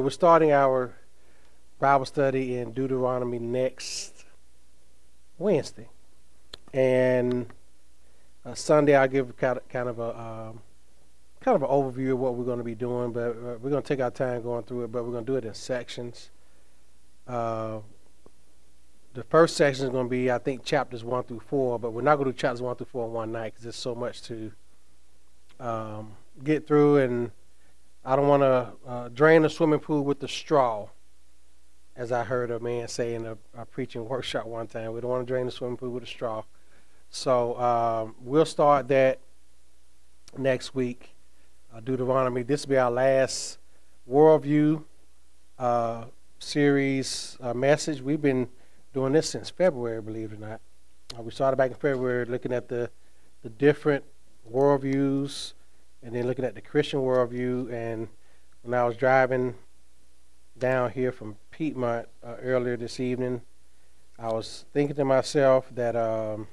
we're starting our Bible study in Deuteronomy next Wednesday, and uh, Sunday I'll give kind of, kind of a um, kind of an overview of what we're going to be doing. But uh, we're going to take our time going through it, but we're going to do it in sections. Uh, the first section is going to be, I think, chapters one through four, but we're not going to do chapters one through four in one night because there's so much to um, get through and I don't want to uh, drain the swimming pool with the straw, as I heard a man say in a, a preaching workshop one time. We don't want to drain the swimming pool with a straw. So um, we'll start that next week. Uh, Deuteronomy. This will be our last worldview uh, series uh, message. We've been doing this since February, believe it or not. Uh, we started back in February looking at the the different worldviews and then looking at the Christian worldview. And when I was driving down here from Piedmont uh, earlier this evening, I was thinking to myself that um,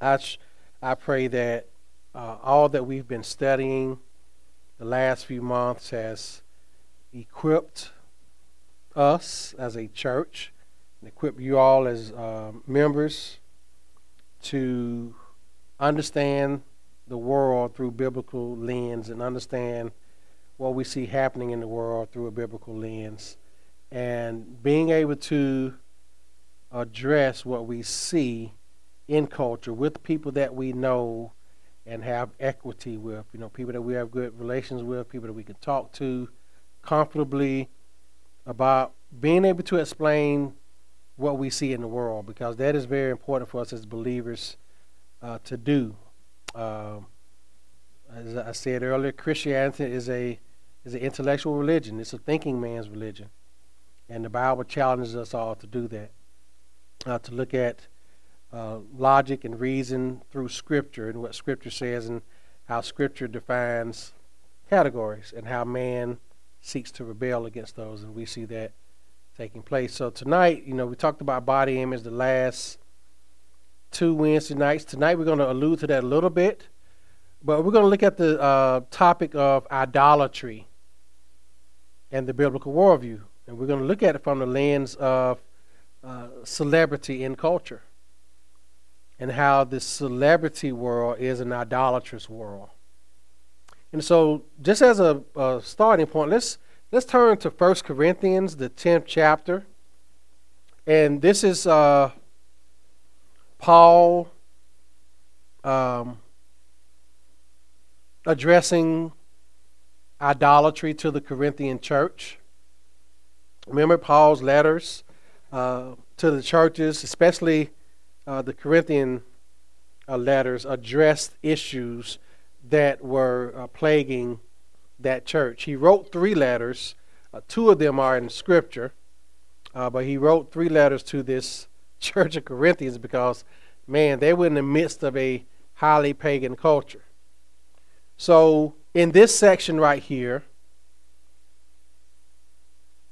I sh- I pray that uh, all that we've been studying the last few months has equipped us as a church and equipped you all as uh, members to understand the world through biblical lens and understand what we see happening in the world through a biblical lens. And being able to address what we see in culture with people that we know and have equity with you know people that we have good relations with people that we can talk to comfortably about being able to explain what we see in the world because that is very important for us as believers uh, to do um, as I said earlier, Christianity is a is an intellectual religion. It's a thinking man's religion, and the Bible challenges us all to do that, uh, to look at uh, logic and reason through Scripture and what Scripture says and how Scripture defines categories and how man seeks to rebel against those, and we see that taking place. So tonight, you know, we talked about body image the last two Wednesday nights. Tonight we're going to allude to that a little bit, but we're going to look at the uh, topic of idolatry and the biblical worldview. And we're going to look at it from the lens of uh, celebrity in culture and how the celebrity world is an idolatrous world. And so, just as a, a starting point, let's let's turn to 1 Corinthians, the 10th chapter. And this is uh, Paul um, addressing idolatry to the Corinthian church. Remember Paul's letters uh, to the churches, especially uh, the Corinthian uh, letters, addressed issues that were uh, plaguing that church. He wrote three letters. Uh, two of them are in Scripture, uh, but he wrote three letters to this church of Corinthians because, man, they were in the midst of a highly pagan culture. So, in this section right here,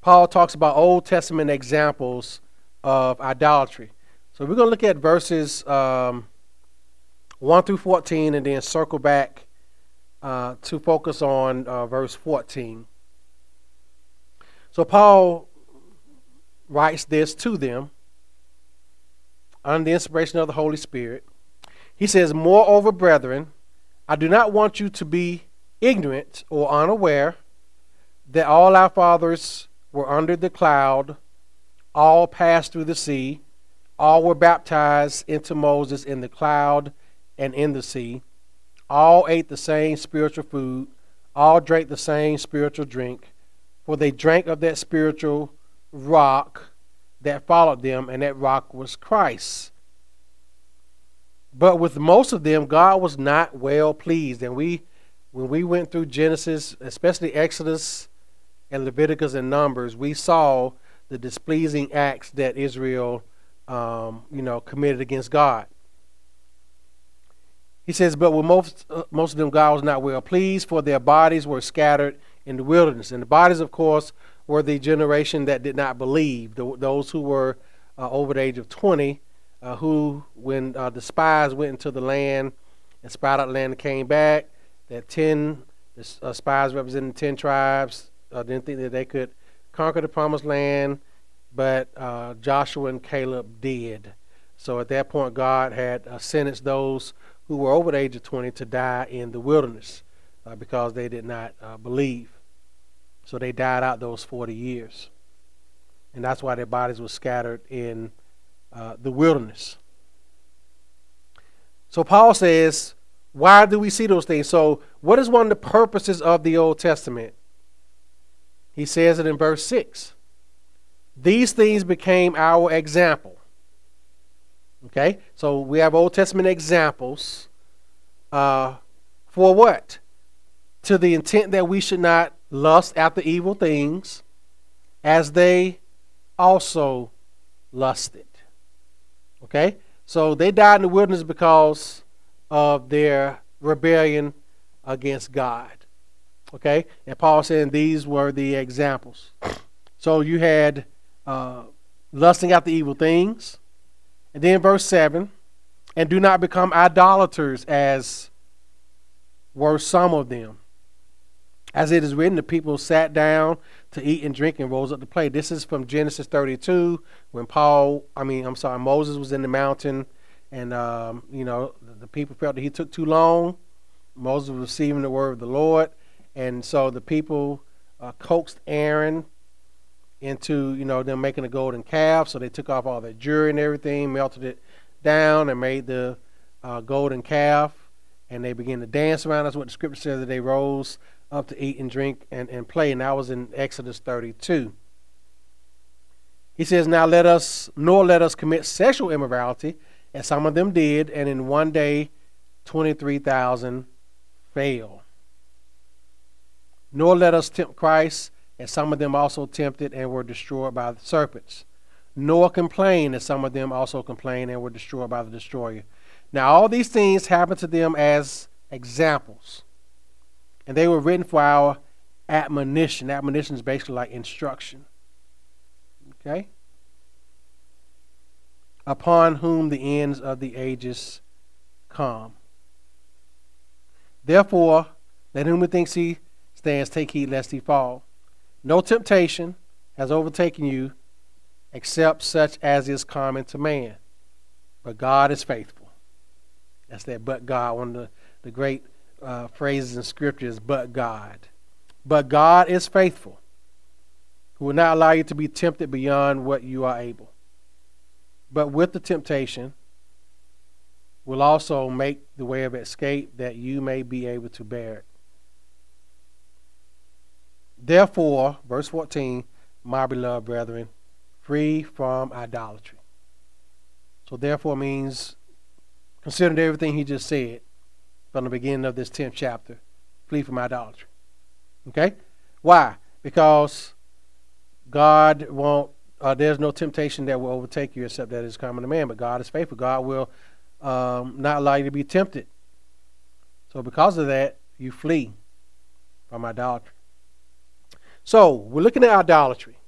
Paul talks about Old Testament examples of idolatry. So, we're going to look at verses um, 1 through 14 and then circle back uh, to focus on uh, verse 14. So, Paul writes this to them under the inspiration of the Holy Spirit. He says, Moreover, brethren, I do not want you to be ignorant or unaware that all our fathers were under the cloud, all passed through the sea, all were baptized into Moses in the cloud and in the sea, all ate the same spiritual food, all drank the same spiritual drink, for they drank of that spiritual rock that followed them, and that rock was Christ. But with most of them, God was not well pleased. And we, when we went through Genesis, especially Exodus and Leviticus and Numbers, we saw the displeasing acts that Israel, um, you know, committed against God. He says, but with most, uh, most of them, God was not well pleased, for their bodies were scattered in the wilderness. And the bodies, of course, were the generation that did not believe, the, those who were uh, over the age of 20, uh, who, when uh, the spies went into the land and spied out the land and came back, that 10 the, uh, spies representing 10 tribes uh, didn't think that they could conquer the promised land, but uh, Joshua and Caleb did. So at that point, God had sentenced those who were over the age of 20 to die in the wilderness because they did not believe. So they died out those 40 years. And that's why their bodies were scattered in uh, the wilderness. So Paul says, why do we see those things? So, what is one of the purposes of the Old Testament? He says it in verse 6. These things became our example. Okay? So we have Old Testament examples. Uh, for what? To the intent that we should not lust after evil things, as they also lusted. Okay? So they died in the wilderness because of their rebellion against God. Okay? And Paul saying these were the examples. So you had uh, lusting after evil things. And then verse 7 and do not become idolaters as were some of them. As it is written, the people sat down to eat and drink and rose up to play. This is from Genesis 32 when Paul, I mean, I'm sorry, Moses was in the mountain and, um, you know, the people felt that he took too long. Moses was receiving the word of the Lord. And so the people uh, coaxed Aaron into, you know, them making a golden calf. So they took off all their jewelry and everything, melted it down, and made the uh, golden calf. And they began to dance around. That's what the scripture says that they rose up to eat and drink and, and play. And that was in Exodus 32. He says, Now let us, nor let us commit sexual immorality, as some of them did, and in one day 23,000 fell. Nor let us tempt Christ, as some of them also tempted and were destroyed by the serpents. Nor complain, as some of them also complained and were destroyed by the destroyer. Now, all these things happened to them as examples and they were written for our admonition. Admonition is basically like instruction. Okay? Upon whom the ends of the ages come. Therefore, let whom thinks he stands take heed lest he fall. No temptation has overtaken you except such as is common to man. But God is faithful. That's that but God, one of the, the great uh, phrases in Scripture is but God. But God is faithful, who will not allow you to be tempted beyond what you are able. But with the temptation, will also make the way of escape that you may be able to bear it. Therefore, verse 14, my beloved brethren, free from idolatry. So, therefore, means considering everything he just said, from the beginning of this 10th chapter. Flee from idolatry. Okay? Why? Because God won't, uh, there's no temptation that will overtake you except that is common to man, but God is faithful. God will um, not allow you to be tempted. So, because of that, you flee from idolatry. So, we're looking at idolatry.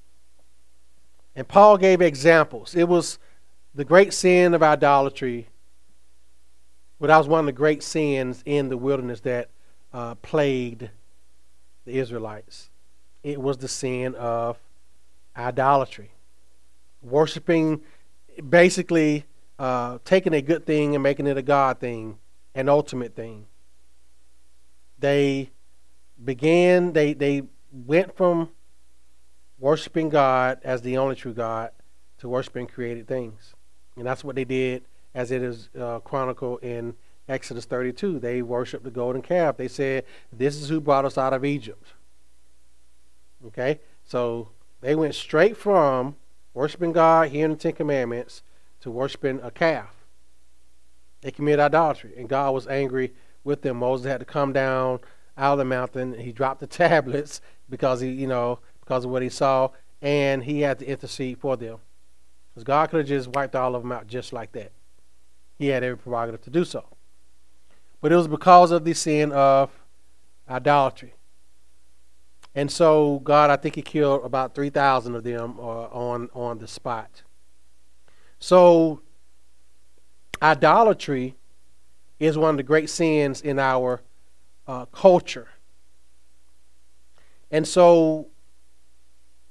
And Paul gave examples. It was the great sin of idolatry well, that was one of the great sins in the wilderness that uh, plagued the Israelites. It was the sin of idolatry. Worshipping, basically uh, taking a good thing and making it a God thing, an ultimate thing. They began, they, they went from worshiping God as the only true God to worshiping created things. And that's what they did as it is uh, chronicled in Exodus 32. They worshiped the golden calf. They said, This is who brought us out of Egypt. Okay? So they went straight from worshiping God, hearing the Ten Commandments, to worshiping a calf. They committed idolatry, and God was angry with them. Moses had to come down out of the mountain. He dropped the tablets because he, you know, because of what he saw, and he had to intercede for them. Because God could have just wiped all of them out just like that. He had every prerogative to do so. But it was because of the sin of idolatry. And so God, I think he killed about 3,000 of them uh, on, on the spot. So idolatry is one of the great sins in our uh, culture. And so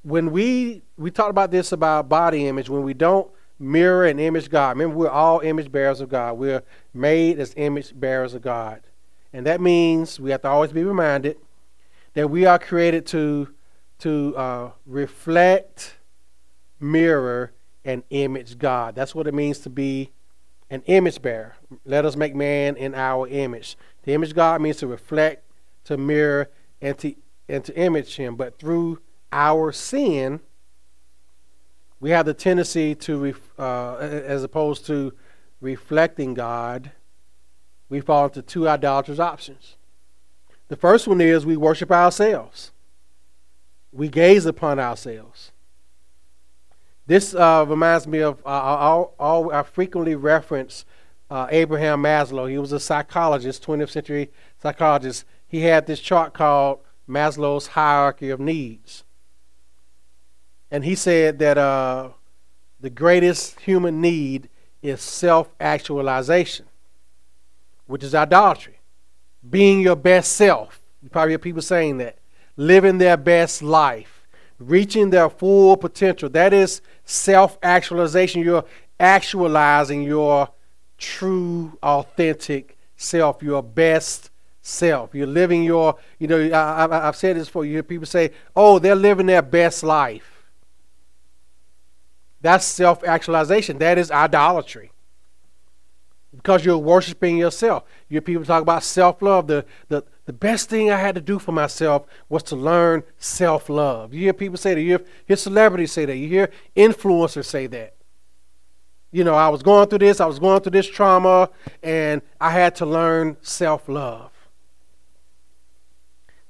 when we we talked about this about body image, when we don't mirror and image God. Remember, we're all image bearers of God. We're made as image bearers of God. And that means we have to always be reminded that we are created to, to uh, reflect, mirror, and image God. That's what it means to be an image bearer. Let us make man in our image. The image God means to reflect, to mirror, and to, and to image Him. But through our sin, we have the tendency to, uh, as opposed to reflecting God, we fall into two idolatrous options. The first one is we worship ourselves. We gaze upon ourselves. This uh, reminds me of, uh, I, I frequently reference uh, Abraham Maslow. He was a psychologist, 20th century psychologist. He had this chart called Maslow's Hierarchy of Needs. And he said that uh, the greatest human need is self actualization, which is idolatry. Being your best self. You probably hear people saying that. Living their best life, reaching their full potential. That is self actualization. You're actualizing your true, authentic self, your best self. You're living your, you know, I, have said this before. You hear people say, oh, they're living their best life. That's self actualization. That is idolatry. Because you're worshiping yourself. You hear people talk about self love. The, the, the best thing I had to do for myself was to learn self love. You hear people say that. You hear celebrities say that. You hear influencers say that. You know, I was going through this, I was going through this trauma, and I had to learn self love.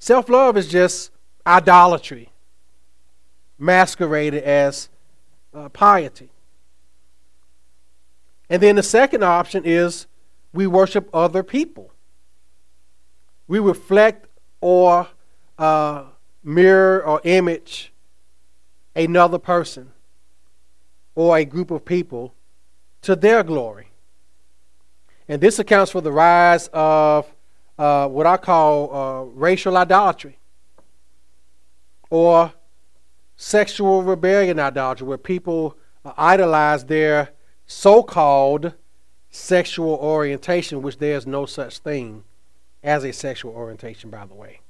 Self love is just idolatry masqueraded as uh, piety. And then the second option is we worship other people. We reflect or uh, mirror or image another person or a group of people to their glory. And this accounts for the rise of uh, what I call uh, racial idolatry or sexual rebellion idolatry, where people idolize their so called sexual orientation, which there's no such thing as a sexual orientation, by the way.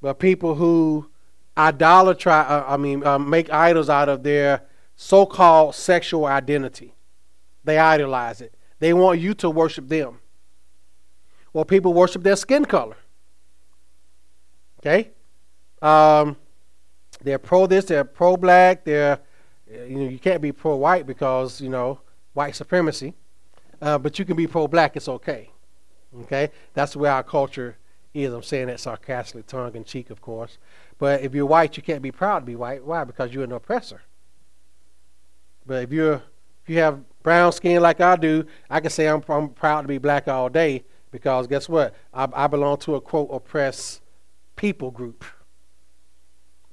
But people who idolatry, uh, I mean, uh, make idols out of their so called sexual identity, they idolize it. They want you to worship them. Well, people worship their skin color. Okay? Um, they're pro this, they're pro black, they're you know you can't be pro white because you know white supremacy, uh, but you can be pro black. It's okay. Okay, that's way our culture is. I'm saying that sarcastically, tongue in cheek, of course. But if you're white, you can't be proud to be white. Why? Because you're an oppressor. But if you're if you have brown skin like I do, I can say I'm, I'm proud to be black all day because guess what? I, I belong to a quote oppressed people group.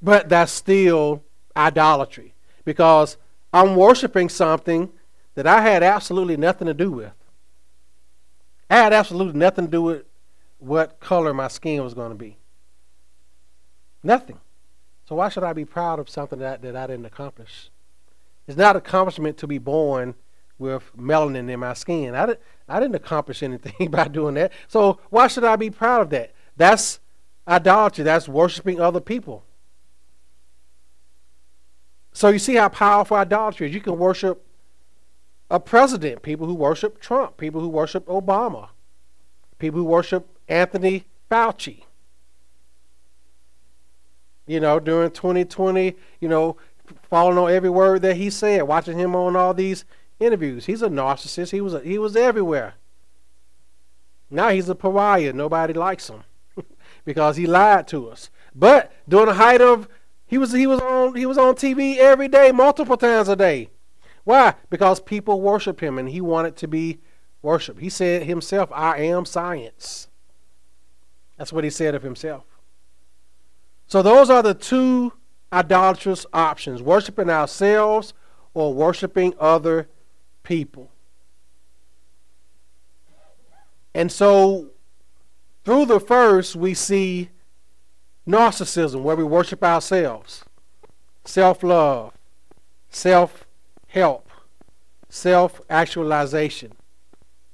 But that's still idolatry because I'm worshiping something that I had absolutely nothing to do with. I had absolutely nothing to do with what color my skin was going to be. Nothing. So why should I be proud of something that, that I didn't accomplish? It's not accomplishment to be born with melanin in my skin. I, did, I didn't accomplish anything by doing that. So why should I be proud of that? That's idolatry. That's worshiping other people. So you see how powerful idolatry is. You can worship a president, people who worship Trump, people who worship Obama, people who worship Anthony Fauci. You know, during 2020, you know, following on every word that he said, watching him on all these interviews. He's a narcissist. He was a, he was everywhere. Now he's a pariah. Nobody likes him because he lied to us. But during the height of he was he was on he was on TV every day, multiple times a day. Why? Because people worship him and he wanted to be worshiped. He said himself, I am science. That's what he said of himself. So those are the two idolatrous options worshiping ourselves or worshiping other people. And so through the first, we see narcissism, where we worship ourselves. self love, self help, self actualization.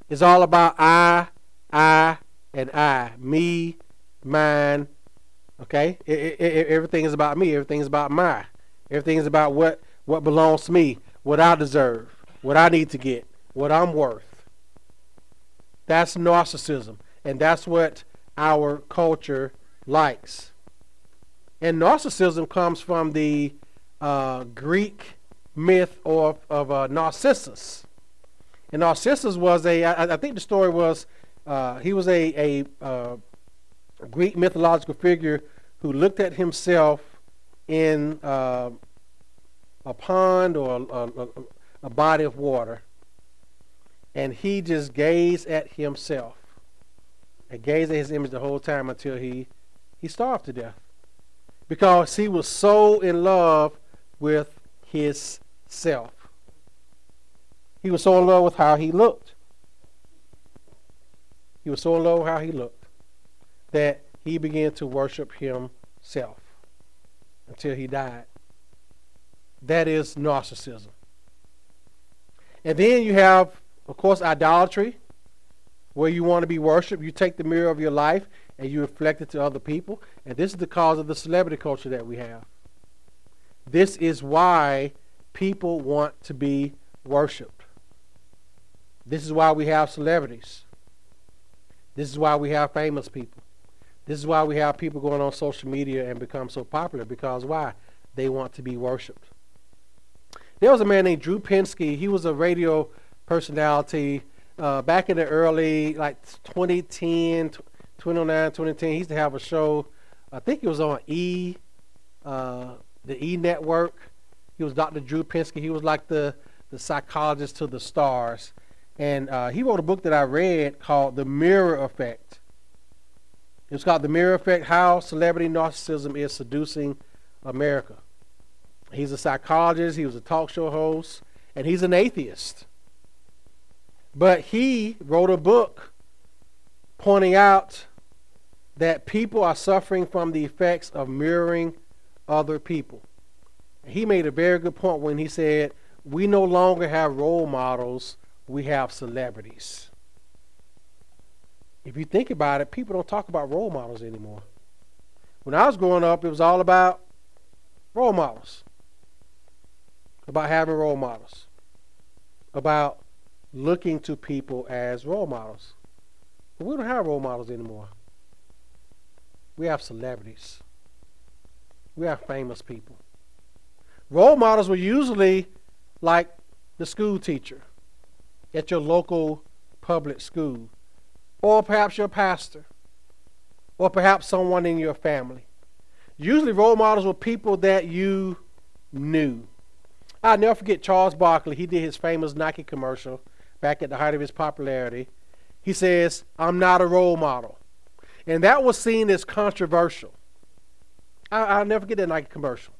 It's all about I, I, and I. Me, mine. Okay? It, it, it, everything is about me. Everything is about my. Everything is about what, what belongs to me, what I deserve, what I need to get, what I'm worth. That's narcissism. And that's what our culture likes. And narcissism comes from the uh, Greek myth of, of uh, Narcissus. And Narcissus was a, I, I think the story was, uh, he was a, a uh, Greek mythological figure who looked at himself in uh, a pond or a, a, a body of water, and he just gazed at himself and gazed at his image the whole time until he, he starved to death. Because he was so in love with his self. He was so in love with how he looked. He was so in love with how he looked that he began to worship himself until he died. That is narcissism. And then you have, of course, idolatry, where you want to be worshiped. You take the mirror of your life and you reflect it to other people. And this is the cause of the celebrity culture that we have. This is why people want to be worshiped. This is why we have celebrities. This is why we have famous people. This is why we have people going on social media and become so popular because why? They want to be worshiped. There was a man named Drew Pinsky. He was a radio personality uh, back in the early, like 2010, 2009, 2010. He used to have a show. I think it was on E, uh, the E Network. He was Dr. Drew Pinsky. He was like the, the psychologist to the stars. And uh, he wrote a book that I read called The Mirror Effect. It's called The Mirror Effect How Celebrity Narcissism is Seducing America. He's a psychologist, he was a talk show host, and he's an atheist. But he wrote a book pointing out that people are suffering from the effects of mirroring other people. He made a very good point when he said, We no longer have role models, we have celebrities. If you think about it, people don't talk about role models anymore. When I was growing up, it was all about role models, about having role models, about looking to people as role models. But we don't have role models anymore. We have celebrities. We have famous people. Role models were usually like the school teacher at your local public school, or perhaps your pastor, or perhaps someone in your family. Usually, role models were people that you knew. I'll never forget Charles Barkley. He did his famous Nike commercial back at the height of his popularity. He says, I'm not a role model. And that was seen as controversial. I, will never get that Nike commercial.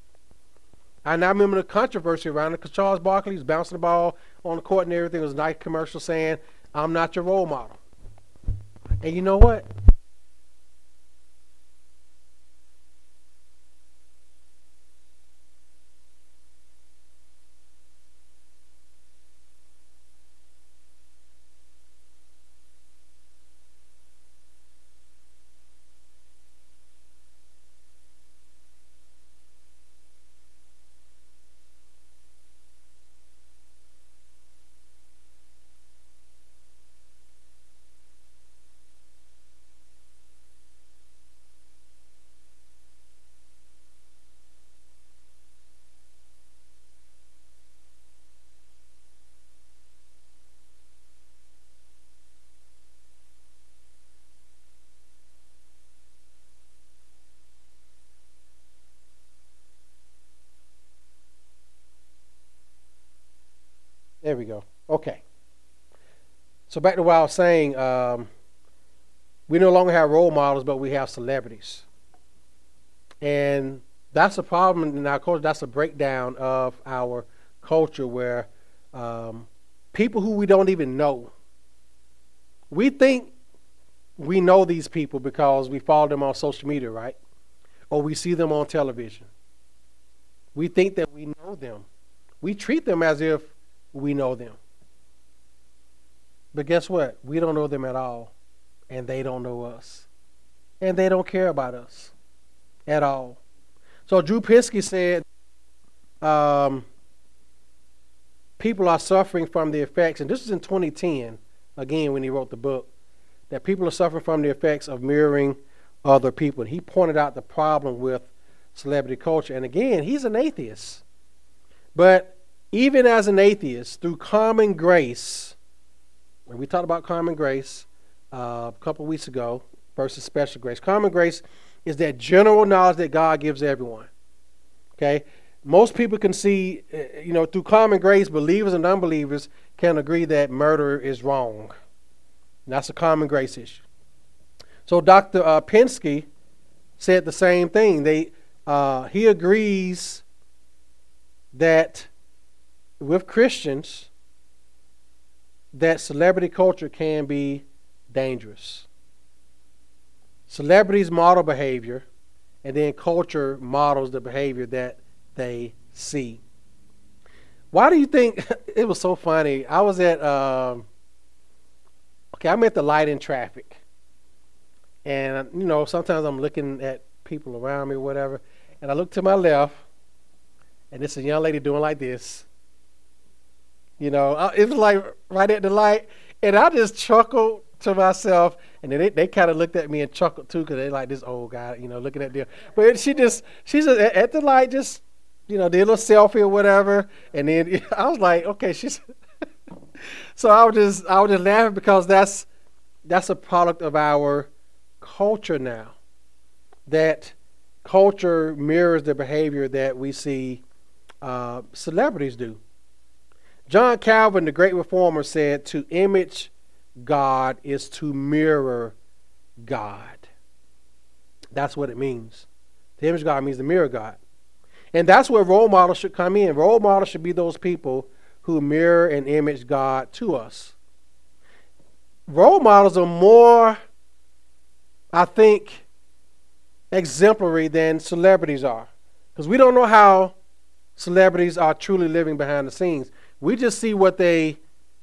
I now remember the controversy around it because Charles Barkley was bouncing the ball on the court and everything. It was a Nike commercial saying, I'm not your role model. And you know what? There we go. Okay. So back to what I was saying. Um, we no longer have role models, but we have celebrities. And that's a problem in our culture. That's a breakdown of our culture where um, people who we don't even know, we think we know these people because we follow them on social media, right? Or we see them on television. We think that we know them. We treat them as if we know them. But guess what? We don't know them at all, and they don't know us. And they don't care about us at all. So Drew Pinsky said um, people are suffering from the effects, and this is in 2010, again, when he wrote the book, that people are suffering from the effects of mirroring other people. And he pointed out the problem with celebrity culture. And again, he's an atheist. But even as an atheist, through common grace, and we talked about common grace uh, a couple weeks ago versus special grace. Common grace is that general knowledge that God gives everyone. Okay? Most people can see, uh, you know, through common grace, believers and unbelievers can agree that murder is wrong. And that's a common grace issue. So Dr. Uh, Pinsky said the same thing. They, uh, he agrees that with Christians, that celebrity culture can be dangerous. Celebrities model behavior, and then culture models the behavior that they see. Why do you think it was so funny? I was at, um, okay, I'm at the light in traffic. And, you know, sometimes I'm looking at people around me whatever, and I look to my left, and it's a young lady doing like this. You know, it was like right at the light, and I just chuckled to myself, and then they, they kind of looked at me and chuckled too, because they like this old guy, you know, looking at them. But she just, she's at the light, just, you know, did a little selfie or whatever, and then I was like, okay, she's. so I was just, I was just laughing because that's, that's a product of our culture now. That culture mirrors the behavior that we see uh, celebrities do. John Calvin, the great reformer, said, To image God is to mirror God. That's what it means. To image God means to mirror God. And that's where role models should come in. Role models should be those people who mirror and image God to us. Role models are more, I think, exemplary than celebrities are. Because we don't know how celebrities are truly living behind the scenes. We just see what they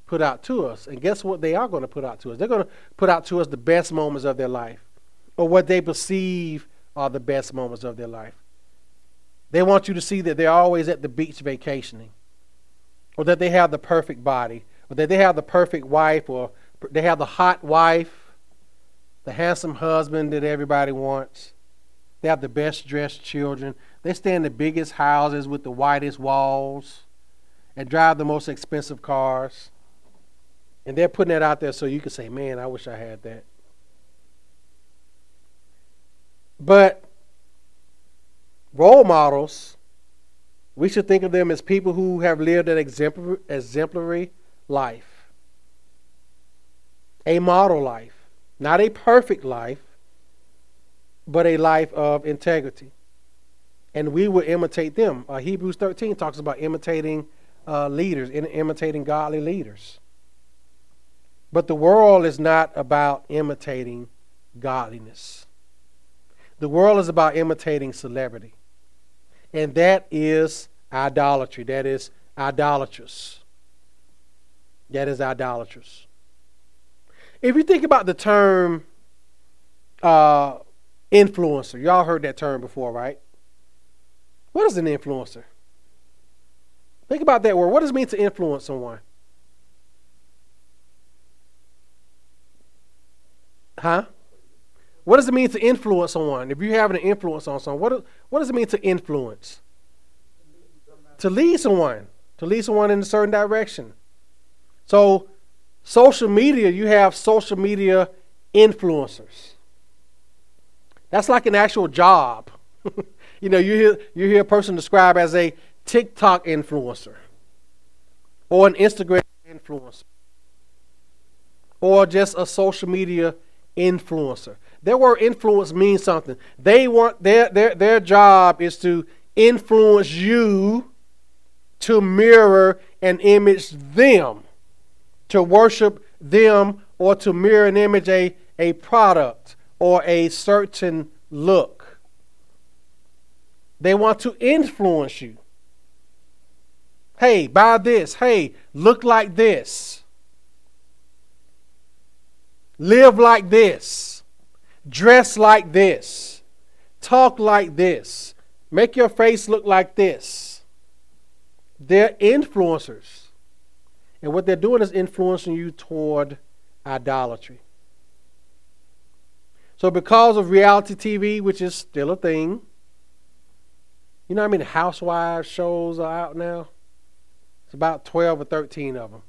put out to us. And guess what they are going to put out to us? They're going to put out to us the best moments of their life or what they perceive are the best moments of their life. They want you to see that they're always at the beach vacationing or that they have the perfect body or that they have the perfect wife or they have the hot wife, the handsome husband that everybody wants. They have the best dressed children. They stay in the biggest houses with the whitest walls and drive the most expensive cars. And they're putting that out there so you can say, man, I wish I had that. But role models, we should think of them as people who have lived an exemplary, exemplary life, a model life, not a perfect life, but a life of integrity. And we will imitate them. Uh, Hebrews 13 talks about imitating uh, leaders, in, imitating godly leaders. But the world is not about imitating godliness. The world is about imitating celebrity. And that is idolatry. That is idolatrous. That is idolatrous. If you think about the term uh, influencer, y'all heard that term before, right? What is an influencer? Think about that word. What does it mean to influence someone? Huh? What does it mean to influence someone? If you have an influence on someone, what, what does it mean to influence? To lead someone, to lead someone in a certain direction. So, social media, you have social media influencers. That's like an actual job. you know, you hear you hear a person described as a TikTok influencer or an Instagram influencer or just a social media influencer. Their word influence means something. They want their their their job is to influence you to mirror and image them, to worship them or to mirror and image a, a product or a certain look. They want to influence you. Hey, buy this. Hey, look like this. Live like this. Dress like this. Talk like this. Make your face look like this. They're influencers. And what they're doing is influencing you toward idolatry. So, because of reality TV, which is still a thing, you know I mean? housewives shows are out now? It's about 12 or 13 of them.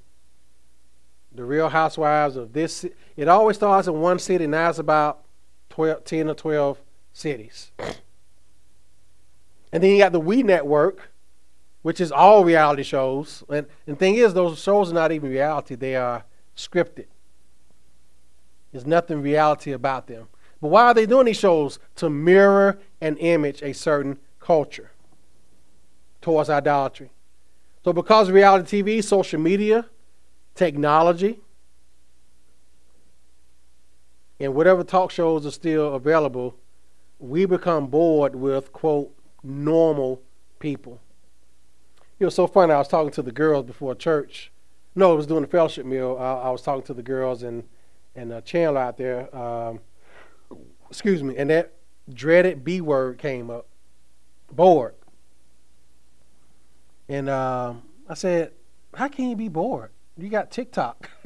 The Real Housewives of this. It always starts in one city, now it's about 12, 10 or 12 cities. And then you got the We Network, which is all reality shows. And, and the thing is, those shows are not even reality, they are scripted. There's nothing reality about them. But why are they doing these shows? To mirror and image a certain culture towards idolatry. So, because of reality TV, social media, technology, and whatever talk shows are still available, we become bored with, quote, normal people. It was so funny. I was talking to the girls before church. No, it was doing the fellowship meal. I, I was talking to the girls and, and uh, Chandler out there. Um, excuse me. And that dreaded B word came up bored. And um, I said, "How can you be bored? You got TikTok."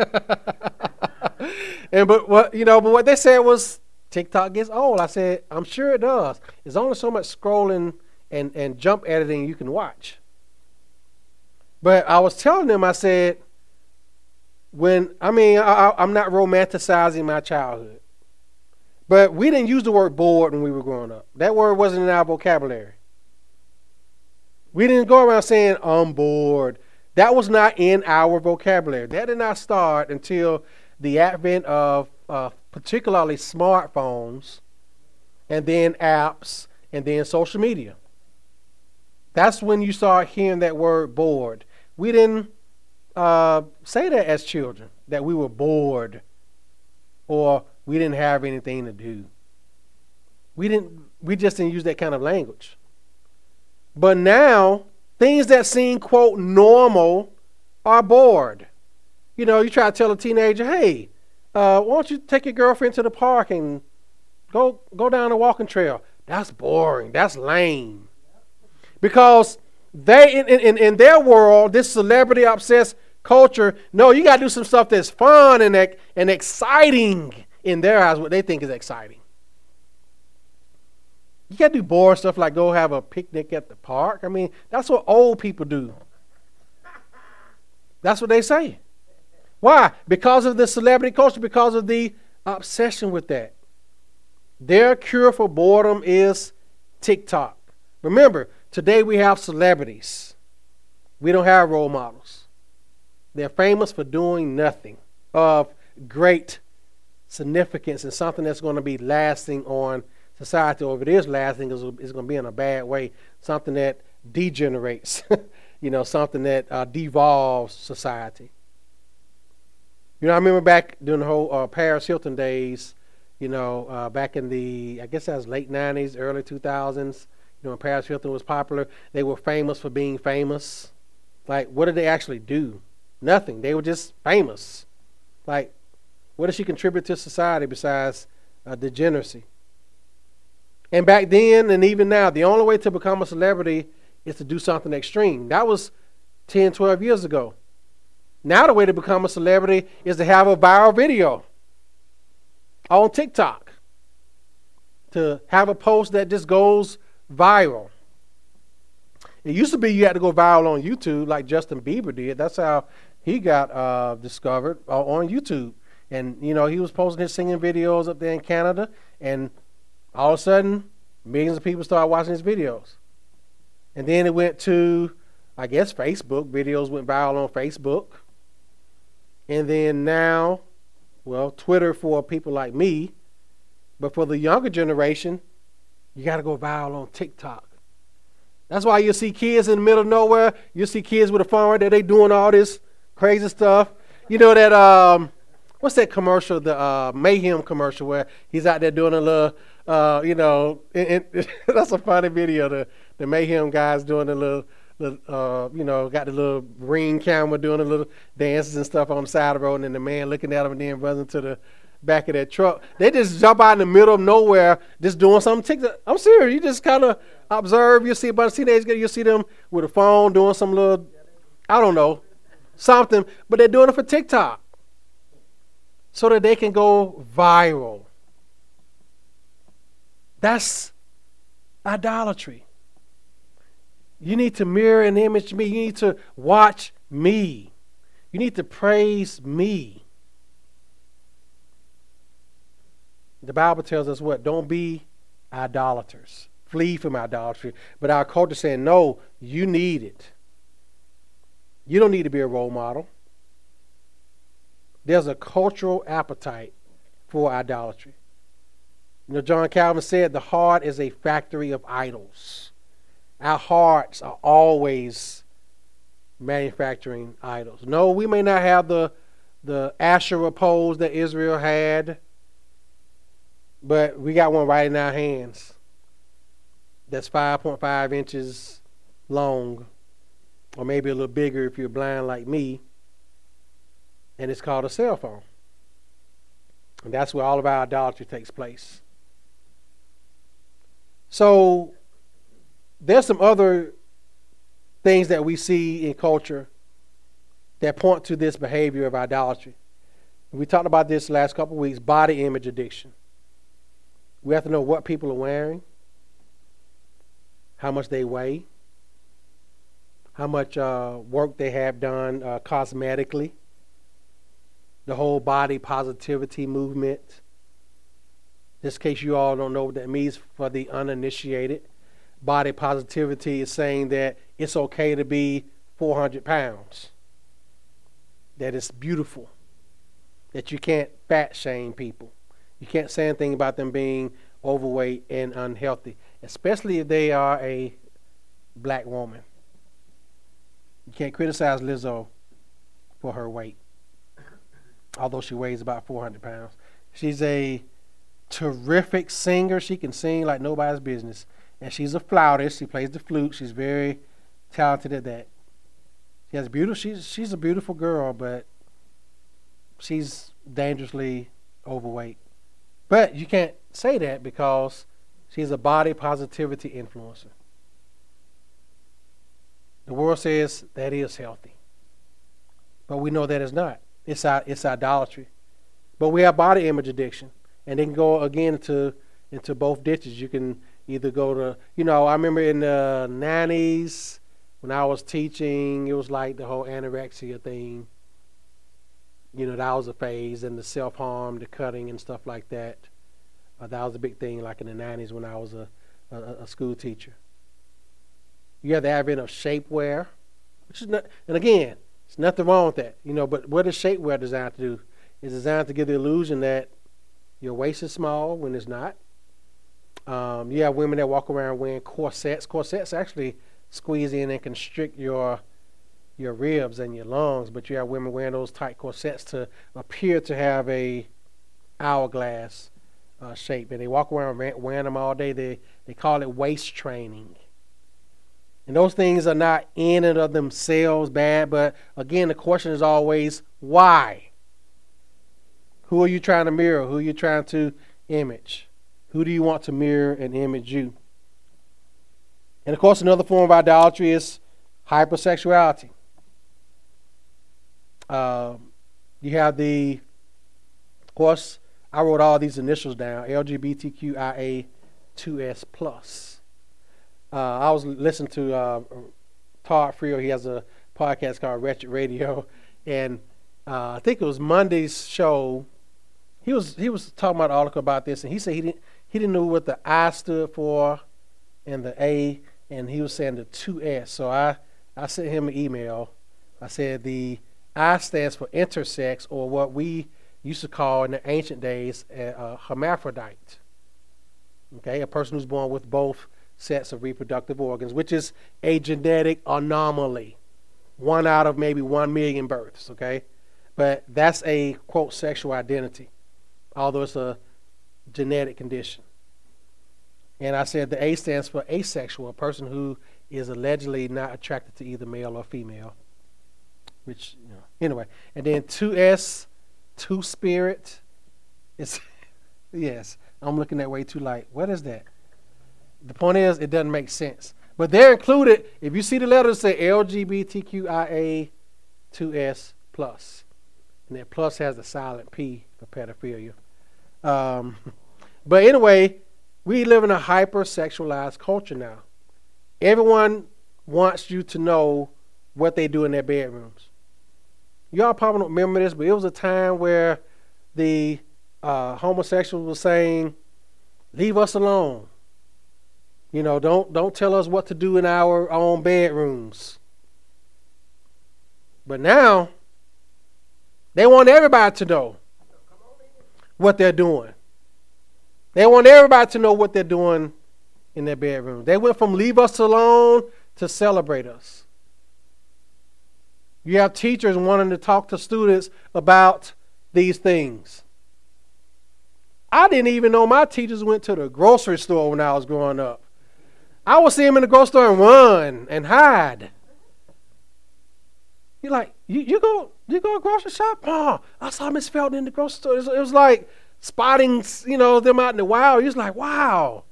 and but what you know, but what they said was TikTok gets old. I said, "I'm sure it does. There's only so much scrolling and and jump editing you can watch." But I was telling them, I said, when I mean, I, I'm not romanticizing my childhood, but we didn't use the word bored when we were growing up. That word wasn't in our vocabulary. We didn't go around saying, I'm bored. That was not in our vocabulary. That did not start until the advent of uh, particularly smartphones and then apps and then social media. That's when you start hearing that word bored. We didn't uh, say that as children, that we were bored or we didn't have anything to do. We didn't we just didn't use that kind of language. But now, things that seem, quote, normal are bored. You know, you try to tell a teenager, hey, uh, why don't you take your girlfriend to the park and go, go down the walking trail? That's boring. That's lame. Because they, in, in, in their world, this celebrity obsessed culture, no, you got to do some stuff that's fun and, and exciting in their eyes, what they think is exciting. You can't do boring stuff like go have a picnic at the park. I mean, that's what old people do. That's what they say. Why? Because of the celebrity culture, because of the obsession with that. Their cure for boredom is TikTok. Remember, today we have celebrities. We don't have role models. They're famous for doing nothing of great significance and something that's going to be lasting on society, if it is lasting, is, it's going to be in a bad way, something that degenerates, you know, something that uh, devolves society. You know, I remember back during the whole uh, Paris Hilton days, you know, uh, back in the, I guess that was late 90s, early 2000s, you know, when Paris Hilton was popular, they were famous for being famous. Like, what did they actually do? Nothing. They were just famous. Like, what does she contribute to society besides uh, degeneracy? And back then and even now, the only way to become a celebrity is to do something extreme. That was 10, 12 years ago. Now, the way to become a celebrity is to have a viral video on TikTok, to have a post that just goes viral. It used to be you had to go viral on YouTube like Justin Bieber did. That's how he got uh, discovered uh, on YouTube. And, you know, he was posting his singing videos up there in Canada, and all of a sudden, millions of people started watching his videos. And then it went to, I guess, Facebook. Videos went viral on Facebook. And then now, well, Twitter for people like me. But for the younger generation, you got to go viral on TikTok. That's why you see kids in the middle of nowhere. You see kids with a phone right there. They doing all this crazy stuff. You know that um, what's that commercial? The uh, Mayhem commercial where he's out there doing a little uh, you know, and, and that's a funny video. The the Mayhem guys doing a little uh, you know, got the little ring camera doing the little dances and stuff on the side of the road, and then the man looking at them and then running to the back of that truck. They just jump out in the middle of nowhere, just doing something. I'm serious. You just kind of observe. You see a bunch of teenagers. You see them with a phone doing some little, I don't know, something, but they're doing it for TikTok so that they can go viral. That's idolatry. You need to mirror and image me. You need to watch me. You need to praise me. The Bible tells us what? Don't be idolaters. Flee from idolatry. But our culture saying, no, you need it. You don't need to be a role model. There's a cultural appetite for idolatry. You know, John Calvin said the heart is a factory of idols. Our hearts are always manufacturing idols. No, we may not have the the Asherah poles that Israel had, but we got one right in our hands. That's 5.5 inches long, or maybe a little bigger if you're blind like me. And it's called a cell phone. And that's where all of our idolatry takes place. So there's some other things that we see in culture that point to this behavior of idolatry. We talked about this last couple of weeks body image addiction. We have to know what people are wearing, how much they weigh, how much uh, work they have done uh, cosmetically, the whole body positivity movement in case you all don't know what that means for the uninitiated, body positivity is saying that it's okay to be 400 pounds, that it's beautiful, that you can't fat shame people. You can't say anything about them being overweight and unhealthy, especially if they are a black woman. You can't criticize Lizzo for her weight, although she weighs about 400 pounds. She's a terrific singer. She can sing like nobody's business. And she's a flautist. She plays the flute. She's very talented at that. She has beautiful. She's she's a beautiful girl, but she's dangerously overweight. But you can't say that because she's a body positivity influencer. The world says that is healthy, but we know that is not. It's it's idolatry. But we have body image addiction and they can go again into into both ditches. You can either go to, you know, I remember in the '90s when I was teaching, it was like the whole anorexia thing. You know, that was a phase, and the self harm, the cutting, and stuff like that. Uh, that was a big thing, like in the '90s when I was a, a, a school teacher. You have the advent of shapewear, which is not, and again, there's nothing wrong with that, you know. But what is shapewear designed to do? It's designed to give the illusion that your waist is small when it's not. Um, you have women that walk around wearing corsets. Corsets actually squeeze in and constrict your your ribs and your lungs, but you have women wearing those tight corsets to appear to have a hourglass uh, shape, and they walk around wearing them all day. They they call it waist training. And those things are not in and of themselves bad, but again, the question is always why. Who are you trying to mirror? Who are you trying to image? Who do you want to mirror and image you? And of course, another form of idolatry is hypersexuality. Um, you have the, of course, I wrote all these initials down LGBTQIA2S plus. Uh, I was listening to uh, Todd Friel. He has a podcast called Wretched Radio, and uh, I think it was Monday's show he was he was talking about an article about this, and he said he didn't he didn't know what the I stood for, and the A, and he was saying the two S. So I I sent him an email. I said the I stands for intersex, or what we used to call in the ancient days a, a hermaphrodite. Okay, a person who's born with both sets of reproductive organs, which is a genetic anomaly, one out of maybe one million births. Okay, but that's a quote sexual identity although it's a genetic condition. And I said the A stands for asexual, a person who is allegedly not attracted to either male or female. Which, you know, anyway. And then 2S, Two Spirit. It's, yes, I'm looking that way too light. What is that? The point is, it doesn't make sense. But they're included, if you see the letters say LGBTQIA 2S. And that plus has the silent P for pedophilia. Um, but anyway, we live in a hypersexualized culture now. Everyone wants you to know what they do in their bedrooms. Y'all probably don't remember this, but it was a time where the uh, homosexuals were saying, "Leave us alone." You know, don't don't tell us what to do in our own bedrooms. But now they want everybody to know what they're doing. They want everybody to know what they're doing in their bedroom. They went from leave us alone to celebrate us. You have teachers wanting to talk to students about these things. I didn't even know my teachers went to the grocery store when I was growing up. I would see him in the grocery store and run and hide. You're like, you, you go you go grocery shop? Oh, I saw Miss Felton in the grocery store. It was, it was like spotting, you know, them out in the wild. You're like, wow.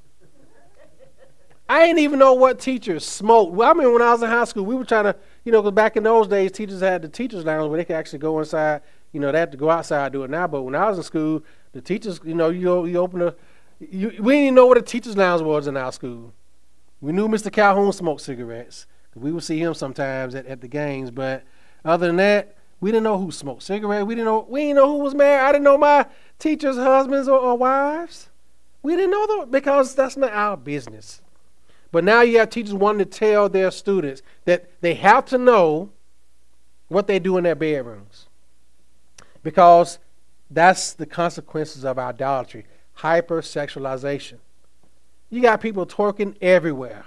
I didn't even know what teachers smoked. Well, I mean, when I was in high school, we were trying to, you know, because back in those days, teachers had the teachers' lounge where they could actually go inside. You know, they had to go outside do it now. But when I was in school, the teachers, you know, you you open a, you, we didn't even know what a teachers' lounge was in our school. We knew Mr. Calhoun smoked cigarettes. We would see him sometimes at, at the games, but other than that, we didn't know who smoked cigarettes. We didn't know we didn't know who was married. I didn't know my teachers' husbands or, or wives. We didn't know that because that's not our business. But now you have teachers wanting to tell their students that they have to know what they do in their bedrooms. Because that's the consequences of idolatry hypersexualization. You got people twerking everywhere.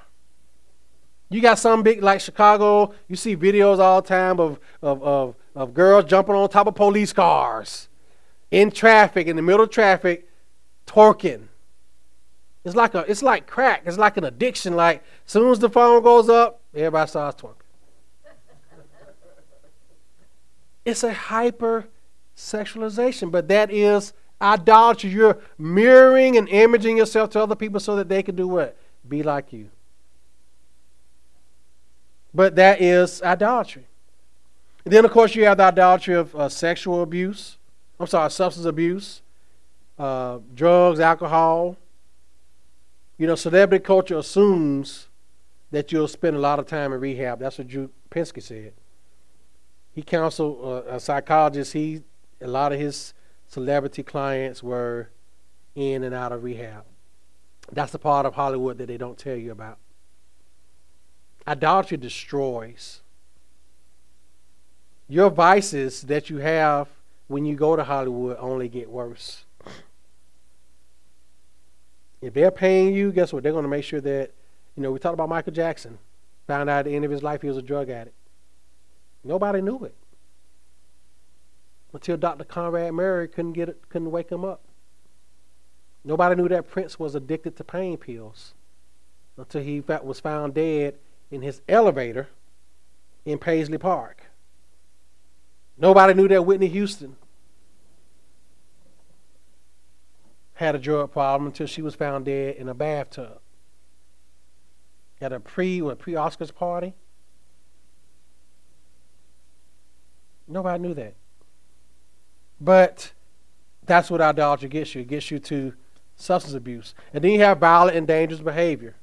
You got some big, like Chicago, you see videos all the time of, of, of, of girls jumping on top of police cars in traffic, in the middle of traffic, twerking. It's like a it's like crack. It's like an addiction. Like as soon as the phone goes up, everybody starts twerking. it's a hyper sexualization, but that is idolatry. You're mirroring and imaging yourself to other people so that they can do what? Be like you. But that is idolatry. And then, of course, you have the idolatry of uh, sexual abuse. I'm sorry, substance abuse, uh, drugs, alcohol, you know, celebrity culture assumes that you'll spend a lot of time in rehab. That's what Drew Pinsky said. He counseled uh, a psychologist. He a lot of his celebrity clients were in and out of rehab. That's the part of Hollywood that they don't tell you about. Idolatry destroys. Your vices that you have when you go to Hollywood only get worse. If they're paying you, guess what? They're going to make sure that, you know, we talked about Michael Jackson. Found out at the end of his life he was a drug addict. Nobody knew it until Dr. Conrad Murray couldn't get it, couldn't wake him up. Nobody knew that Prince was addicted to pain pills until he was found dead in his elevator in Paisley Park. Nobody knew that Whitney Houston had a drug problem until she was found dead in a bathtub at a pre what pre Oscars party. Nobody knew that. But that's what idolatry gets you. It gets you to substance abuse. And then you have violent and dangerous behavior.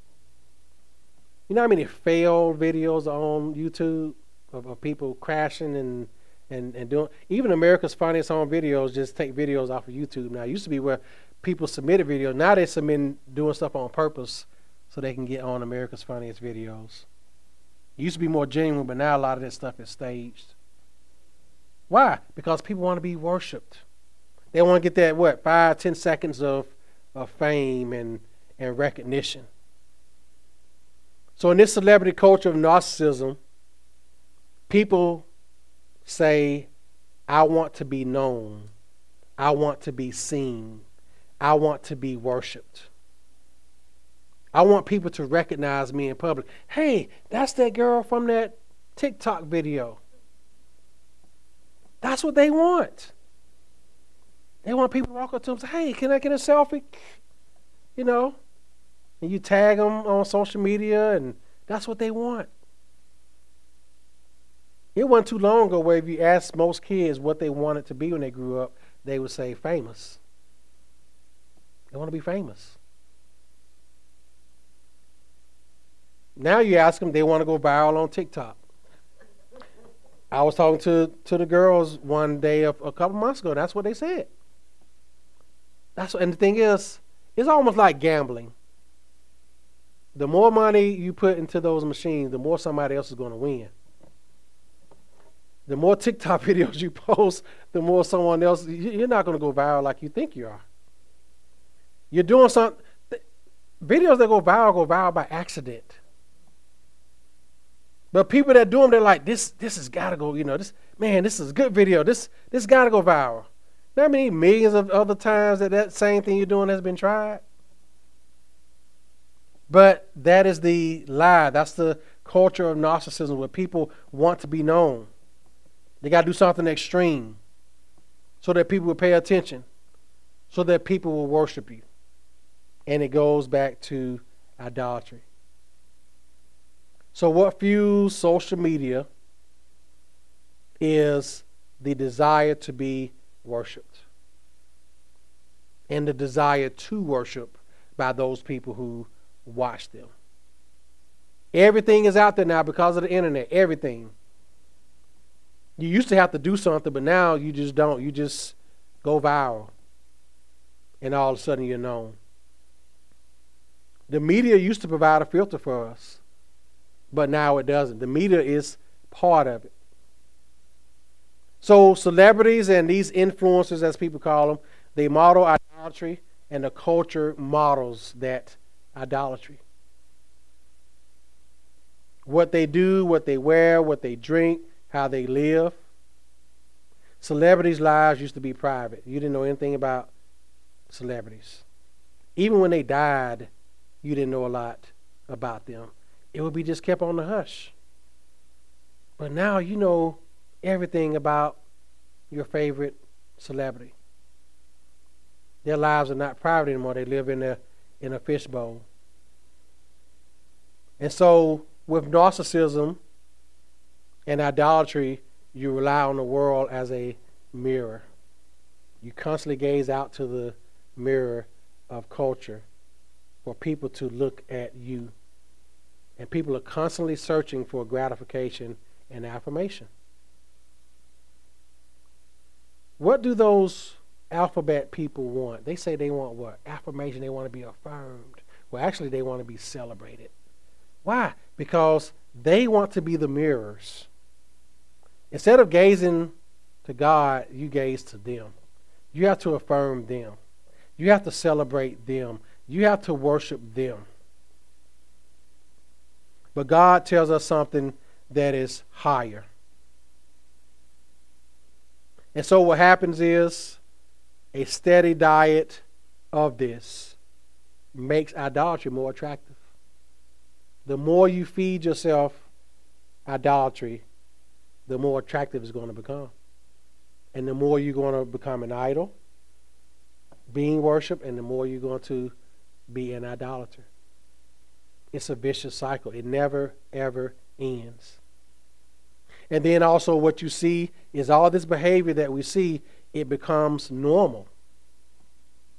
You know how many failed videos on YouTube of, of people crashing and, and, and doing even America's Funniest Home Videos just take videos off of YouTube now. It used to be where people submitted videos. Now they submit doing stuff on purpose so they can get on America's Funniest Videos. It used to be more genuine, but now a lot of that stuff is staged. Why? Because people want to be worshipped. They want to get that what five, ten seconds of, of fame and, and recognition. So in this celebrity culture of narcissism, people say, I want to be known. I want to be seen. I want to be worshiped. I want people to recognize me in public. Hey, that's that girl from that TikTok video. That's what they want. They want people to walk up to them and say, hey, can I get a selfie? You know, and you tag them on social media, and that's what they want. It wasn't too long ago where if you asked most kids what they wanted to be when they grew up, they would say famous. They want to be famous. Now you ask them, they want to go viral on TikTok. I was talking to, to the girls one day a, a couple months ago. That's what they said. That's and the thing is, it's almost like gambling. The more money you put into those machines, the more somebody else is going to win. The more TikTok videos you post, the more someone else. You're not going to go viral like you think you are. You're doing something. Videos that go viral go viral by accident. But people that do them, they're like, this, this has got to go. You know, this man, this is a good video. This, this got to go viral. How many millions of other times that that same thing you're doing has been tried? But that is the lie. That's the culture of narcissism where people want to be known. They got to do something extreme so that people will pay attention, so that people will worship you. And it goes back to idolatry. So, what fuels social media is the desire to be worshiped and the desire to worship by those people who watch them. Everything is out there now because of the internet. Everything. You used to have to do something, but now you just don't. You just go viral. And all of a sudden you're known. The media used to provide a filter for us but now it doesn't. The media is part of it. So celebrities and these influencers, as people call them, they model idolatry, and the culture models that idolatry. What they do, what they wear, what they drink, how they live. Celebrities' lives used to be private. You didn't know anything about celebrities. Even when they died, you didn't know a lot about them it would be just kept on the hush. But now you know everything about your favorite celebrity. Their lives are not private anymore. They live in a in a fishbowl. And so with narcissism and idolatry, you rely on the world as a mirror. You constantly gaze out to the mirror of culture for people to look at you and people are constantly searching for gratification and affirmation. What do those alphabet people want? They say they want what? Affirmation. They want to be affirmed. Well, actually, they want to be celebrated. Why? Because they want to be the mirrors. Instead of gazing to God, you gaze to them. You have to affirm them. You have to celebrate them. You have to worship them. But God tells us something that is higher. And so what happens is a steady diet of this makes idolatry more attractive. The more you feed yourself idolatry, the more attractive it's going to become. And the more you're going to become an idol, being worshiped, and the more you're going to be an idolater. It's a vicious cycle. It never, ever ends. And then also, what you see is all this behavior that we see, it becomes normal.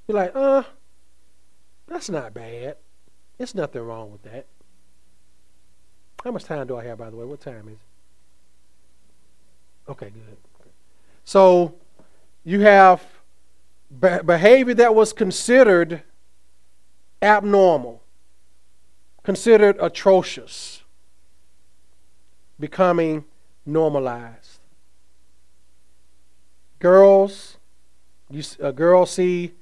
You're like, uh, that's not bad. There's nothing wrong with that. How much time do I have, by the way? What time is it? Okay, good. So you have behavior that was considered abnormal considered atrocious becoming normalized. Girls, you, a uh, girl see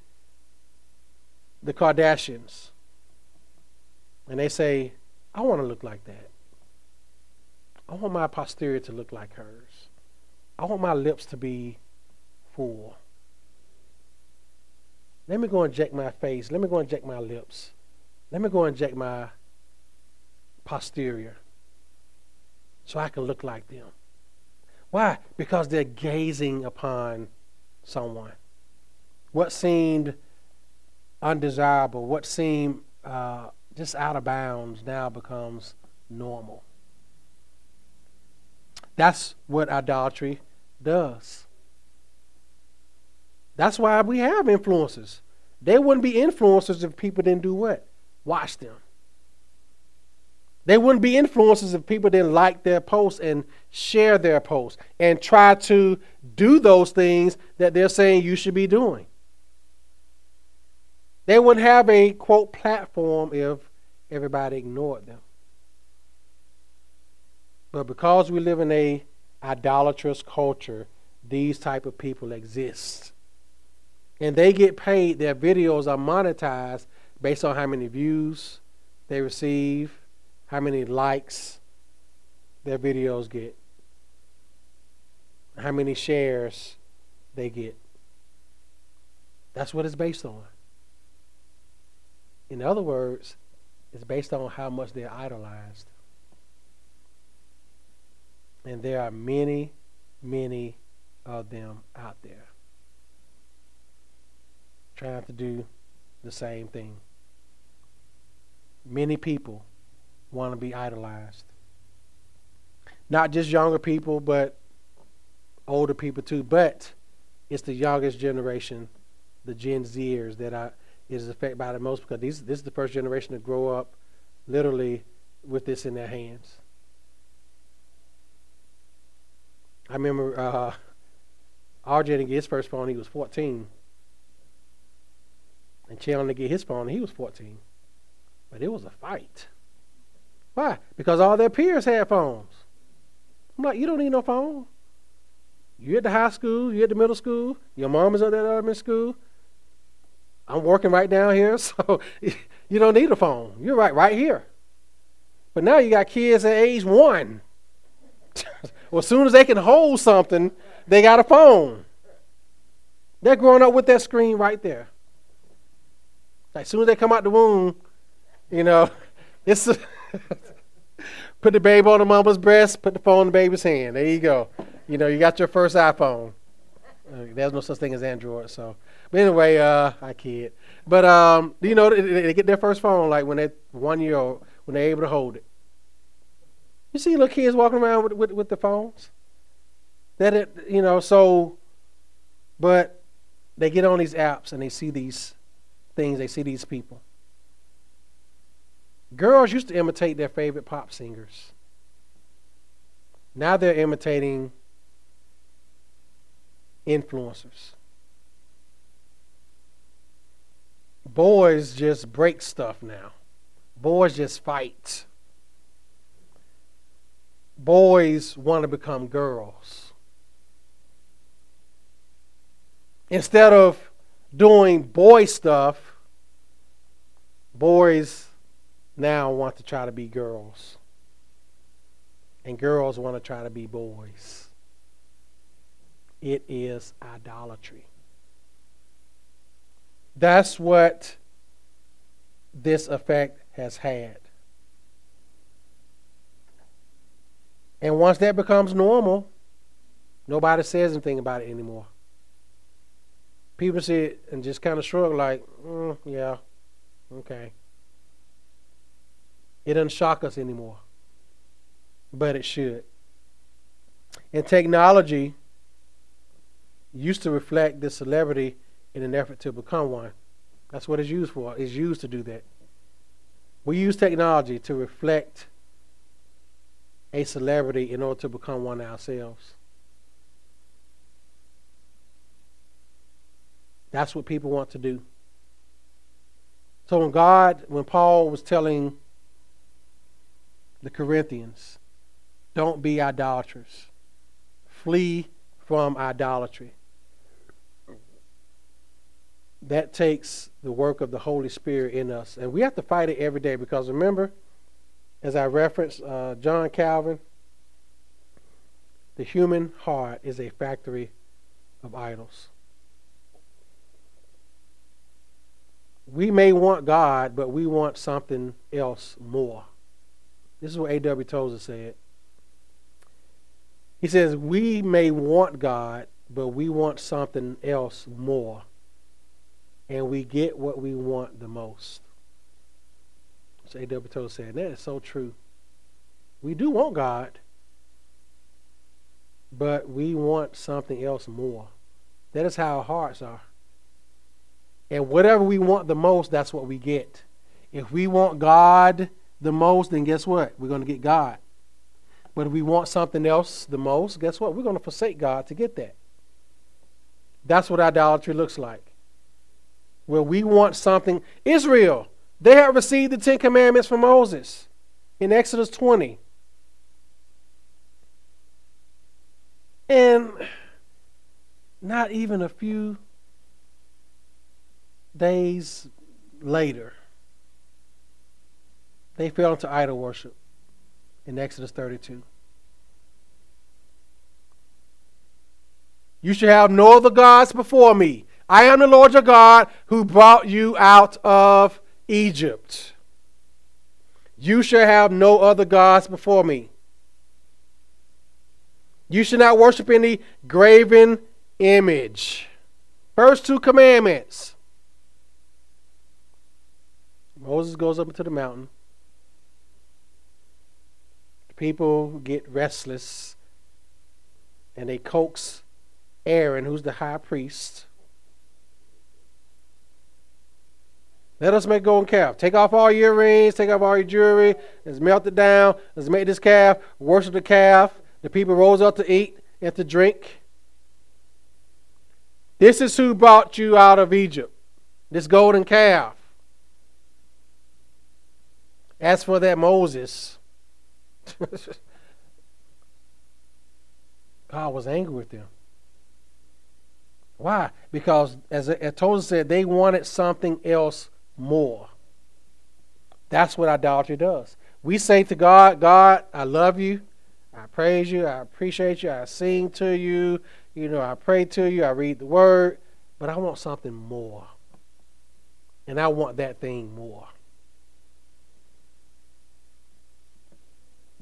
the Kardashians and they say, I want to look like that. I want my posterior to look like hers. I want my lips to be full. Let me go inject my face. Let me go inject my lips Let me go inject my posterior so I can look like them. Why? Because they're gazing upon someone. What seemed undesirable, what seemed uh, just out of bounds, now becomes normal. That's what idolatry does. That's why we have influencers. They wouldn't be influencers if people didn't do what? Watch them. They wouldn't be influencers if people didn't like their posts and share their posts and try to do those things that they're saying you should be doing. They wouldn't have a quote platform if everybody ignored them. But because we live in a idolatrous culture, these type of people exist. And they get paid, their videos are monetized based on how many views they receive, how many likes their videos get, how many shares they get. That's what it's based on. In other words, it's based on how much they're idolized. And there are many, many of them out there trying to do the same thing. Many people want to be idolized. Not just younger people, but older people too. But it's the youngest generation, the Gen Zers, that I, is affected by the most because these, this is the first generation to grow up literally with this in their hands. I remember uh, RJ didn't get his first phone, he was 14. And Chandler didn't get his phone, he was 14. But it was a fight. Why? Because all their peers had phones. I'm like, you don't need no phone. You're at the high school, you're at the middle school, your mom is at that elementary school. I'm working right down here, so you don't need a phone. You're right, right here. But now you got kids at age one. well, as soon as they can hold something, they got a phone. They're growing up with that screen right there. As soon as they come out the womb, you know, it's put the baby on the mama's breast, put the phone in the baby's hand. There you go. You know, you got your first iPhone. Uh, there's no such thing as Android, so. But anyway, uh, I kid. But um, you know, they, they get their first phone like when they're one year old, when they're able to hold it. You see little kids walking around with with, with the phones. That it, you know, so, but they get on these apps and they see these things. They see these people. Girls used to imitate their favorite pop singers. Now they're imitating influencers. Boys just break stuff now. Boys just fight. Boys want to become girls. Instead of doing boy stuff, boys now want to try to be girls. And girls want to try to be boys. It is idolatry. That's what this effect has had. And once that becomes normal, nobody says anything about it anymore. People see it and just kind of shrug, like, mm, yeah, okay. It doesn't shock us anymore, but it should. And technology used to reflect the celebrity in an effort to become one. That's what it's used for. It's used to do that. We use technology to reflect a celebrity in order to become one ourselves. That's what people want to do. So when God, when Paul was telling the Corinthians, don't be idolaters, flee from idolatry that takes the work of the Holy Spirit in us. And we have to fight it every day because remember, as I referenced uh, John Calvin, the human heart is a factory of idols. we may want God, but we want something else more. This is what A.W. Tozer said. He says, We may want God, but we want something else more. And we get what we want the most. So A.W. Tozer said, That is so true. We do want God, but we want something else more. That is how our hearts are. And whatever we want the most, that's what we get. If we want God the most, then guess what? We're going to get God. But if we want something else the most, guess what? We're going to forsake God to get that. That's what idolatry looks like. Where we want something. Israel, they have received the Ten Commandments from Moses in Exodus 20. And not even a few days later, they fell into idol worship in Exodus 32. You shall have no other gods before me. I am the Lord your God who brought you out of Egypt. You shall have no other gods before me. You shall not worship any graven image. First two commandments. Moses goes up into the mountain. People get restless and they coax Aaron, who's the high priest. Let us make golden calf. Take off all your rings, take off all your jewelry, let's melt it down, let's make this calf, worship the calf. The people rose up to eat and to drink. This is who brought you out of Egypt, this golden calf. As for that Moses, God was angry with them. Why? Because, as, Tozer said, they wanted something else more. That's what idolatry does. We say to God, God, I love you. I praise you. I appreciate you. I sing to you. You know, I pray to you. I read the word. But I want something more. And I want that thing more.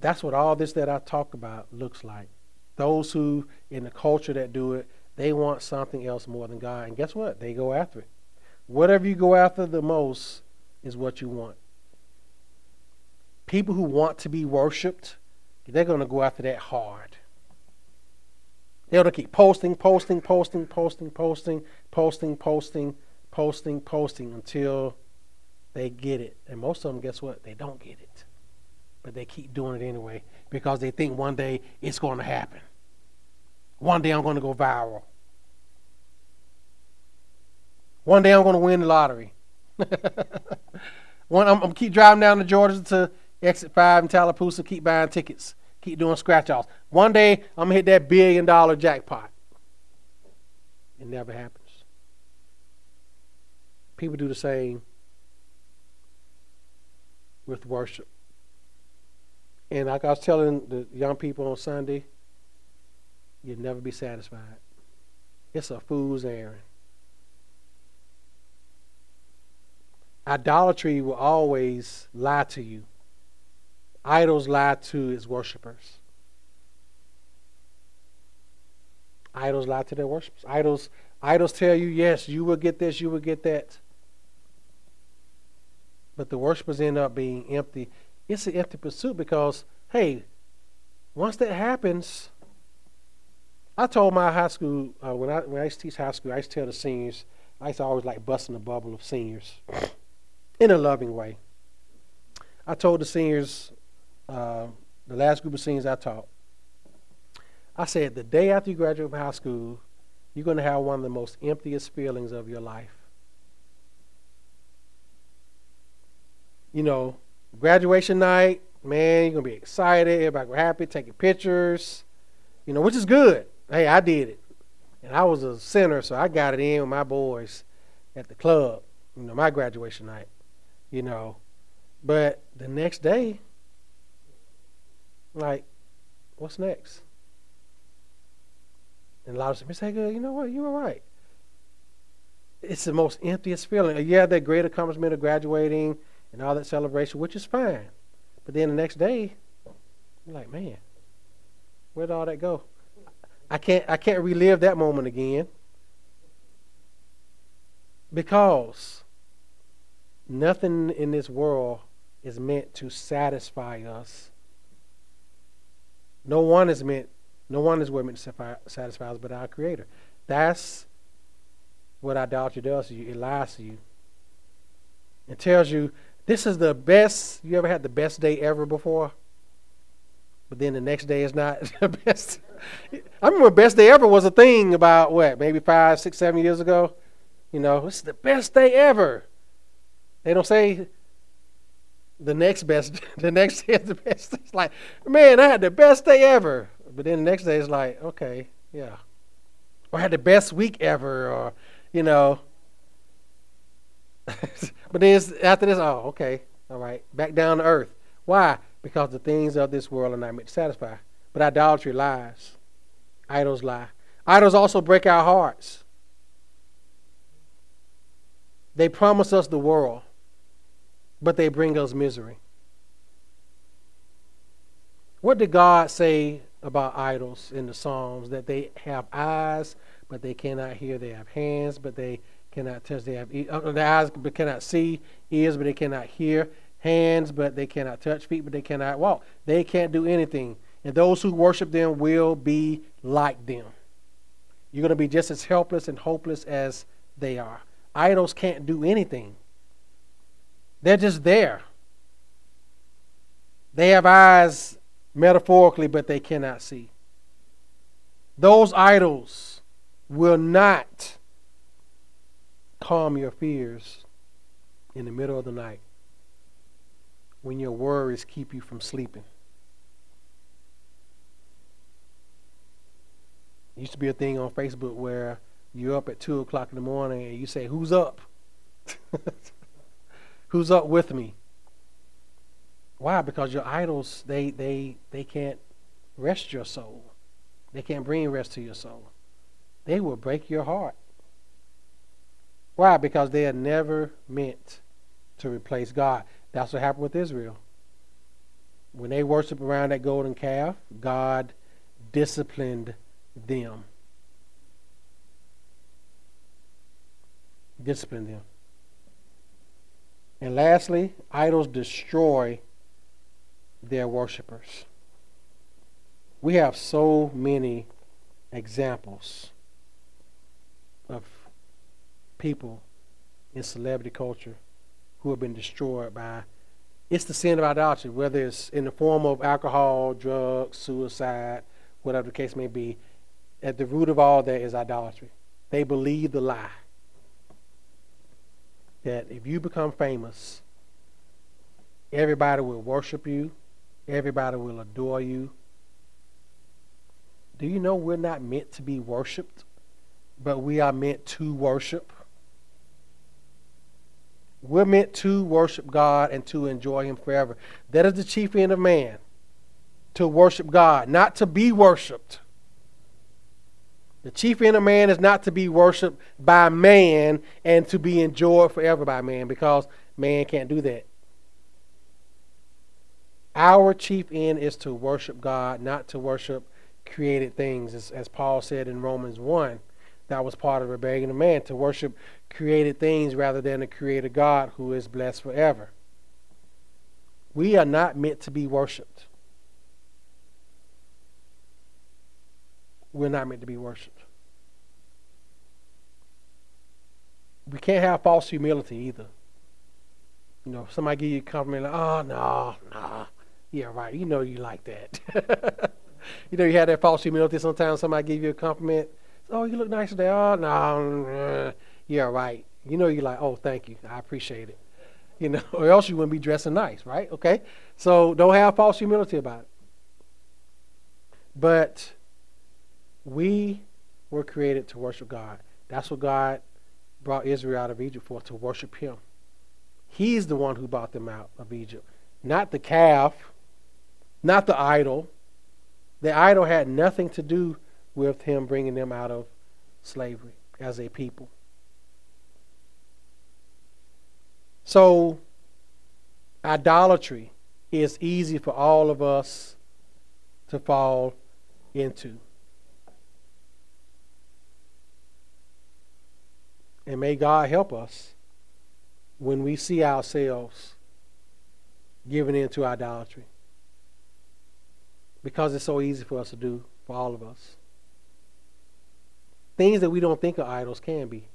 That's what all this that I talk about looks like. Those who, in the culture that do it, they want something else more than God. And guess what? They go after it. Whatever you go after the most is what you want. People who want to be worshiped, they're going to go after that hard. They're going to keep posting, posting, posting, posting, posting, posting, posting, posting, posting until they get it. And most of them, guess what? They don't get it but they keep doing it anyway because they think one day it's going to happen. One day I'm going to go viral. One day I'm going to win the lottery. One, I'm, I'm keep driving down to Georgia to exit five in Tallapoosa, keep buying tickets, keep doing scratch offs. One day I'm gonna hit that billion dollar jackpot. It never happens. People do the same with worship. And like I was telling the young people on Sunday, you'll never be satisfied. It's a fool's errand. Idolatry will always lie to you. Idols lie to its worshippers. Idols lie to their worshippers. Idols, idols tell you, yes, you will get this, you will get that. But the worshippers end up being empty it's an empty pursuit because, hey, once that happens, I told my high school uh, when I when I used to teach high school, I used to tell the seniors, I used to always like busting the bubble of seniors in a loving way. I told the seniors, uh, the last group of seniors I taught, I said, the day after you graduate from high school, you're going to have one of the most emptiest feelings of your life. You know, graduation night, man, you're gonna be excited. Everybody gonna happy, taking pictures, you know, which is good. Hey, I did it, and I was a center, so I got it in with my boys at the club. You know, my graduation night. You know, but the next day, like, what's next? And a lot of people say, "Good, "You know what? You were right." it's the most emptiest feeling. Have that great accomplishment of graduating and all that celebration, which is fine. But then the next day, you're like, man, where'd all that go? I can't I can't relive that moment again. Because nothing in this world is meant to satisfy us. No one is meant no one is meant to satisfy us but our creator. That's what idolatry does to you. It lies to you. It tells you this is the best you ever had the best day ever before. But then the next day is not the best. I remember best day ever was a thing about what, maybe five, six, seven years ago. You know, this is the best day ever. They don't say the next best the next day is the best. It's like, man, I had the best day ever. But then the next day is like, okay, yeah. Or I had the best week ever, or you know. but then after this, oh, okay, all right, back down to earth. Why? Because the things of this world are not meant to satisfy. But idolatry lies. Idols lie. Idols also break our hearts. They promise us the world, but they bring us misery. What did God say about idols in the Psalms? That they have eyes, but they cannot hear. They have hands, but they cannot touch. They have uh, their eyes, but cannot see. Ears, but they cannot hear. Hands, but they cannot touch. Feet, but they cannot walk. They can't do anything. And those who worship them will be like them. You're going to be just as helpless and hopeless as they are. Idols can't do anything. They're just there. They have eyes metaphorically, but they cannot see. Those idols will not calm your fears in the middle of the night when your worries keep you from sleeping. It used to be a thing on Facebook where you're up at 2 o'clock in the morning and you say, Who's up? Who's up with me? Why? Because your idols, they, they, they can't rest your soul. They can't bring rest to your soul they will break your heart. Why? Because they are never meant to replace God. That's what happened with Israel. When they worship around that golden calf, God disciplined them. Disciplined them. And lastly, idols destroy their worshippers. We have so many examples people in celebrity culture who have been destroyed by it's the sin of idolatry, whether it's in the form of alcohol, drugs, suicide, whatever the case may be. At the root of all that is idolatry. They believe the lie that if you become famous, everybody will worship you, everybody will adore you. Do you know we're not meant to be worshiped? but we are meant to worship. We're meant to worship God and to enjoy Him forever. That is the chief end of man to worship God, not to be worshiped. The chief end of man is not to be worshiped by man and to be enjoyed forever by man because man can't do that. Our chief end is to worship God, not to worship created things, as, as Paul said in Romans 1. That was part of rebellion of man, to worship created things rather than the creator God who is blessed forever. We are not meant to be worshiped. We're not meant to be worshiped. We can't have false humility either. You know, somebody give you a compliment, like, oh, no, no. Yeah, right. You know you like that. you know, you have that false humility sometimes. Somebody give you a compliment oh, you look nice today. Oh, no, uh, yeah, right. You know, you're like, oh, thank you. I appreciate it. You know, or else you wouldn't be dressing nice, right? Okay? So don't have false humility about it. But we were created to worship God. That's what God brought Israel out of Egypt for, to worship Him. He's the one who brought them out of Egypt, not the calf, not the idol. The idol had nothing to do with him bringing them out of slavery as a people. So, idolatry is easy for all of us to fall into. And may God help us when we see ourselves giving in to idolatry. Because it's so easy for us to do, for all of us. Things that we don't think are idols can be.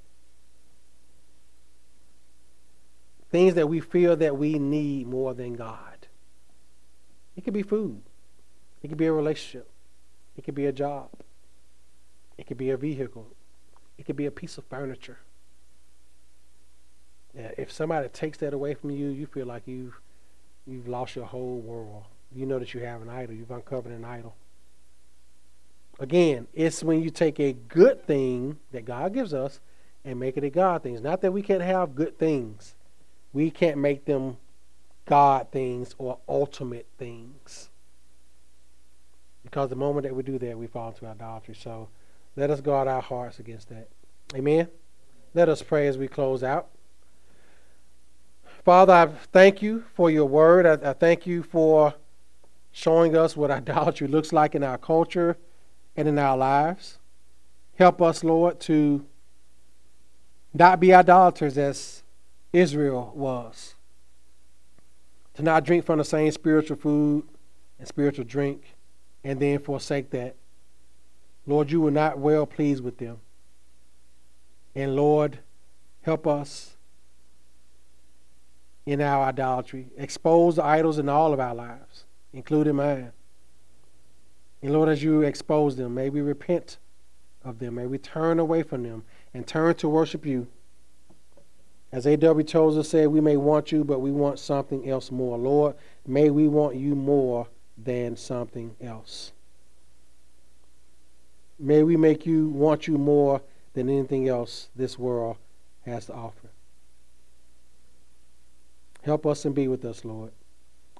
Things that we feel that we need more than God. It could be food. It could be a relationship. It could be a job. It could be a vehicle. It could be a piece of furniture. Yeah, if somebody takes that away from you, you feel like you've you've lost your whole world. You know that you have an idol. You've uncovered an idol. Again, it's when you take a good thing that God gives us and make it a God thing. It's not that we can't have good things. We can't make them God things or ultimate things. Because the moment that we do that, we fall into idolatry. So let us guard our hearts against that. Amen. Let us pray as we close out. Father, I thank you for your word. I, I thank you for showing us what idolatry looks like in our culture and in our lives. Help us, Lord, to not be idolaters as Israel was, to not drink from the same spiritual food and spiritual drink and then forsake that. Lord, you were not well pleased with them. And Lord, help us in our idolatry. Expose the idols in all of our lives, including mine. And Lord, as you expose them, may we repent of them. May we turn away from them and turn to worship you. As A.W. Tozer said, we may want you, but we want something else more. Lord, may we want you more than something else. May we make you want you more than anything else this world has to offer. Help us and be with us, Lord,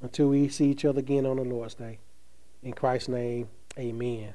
until we see each other again on the Lord's Day. In Christ's name, amen.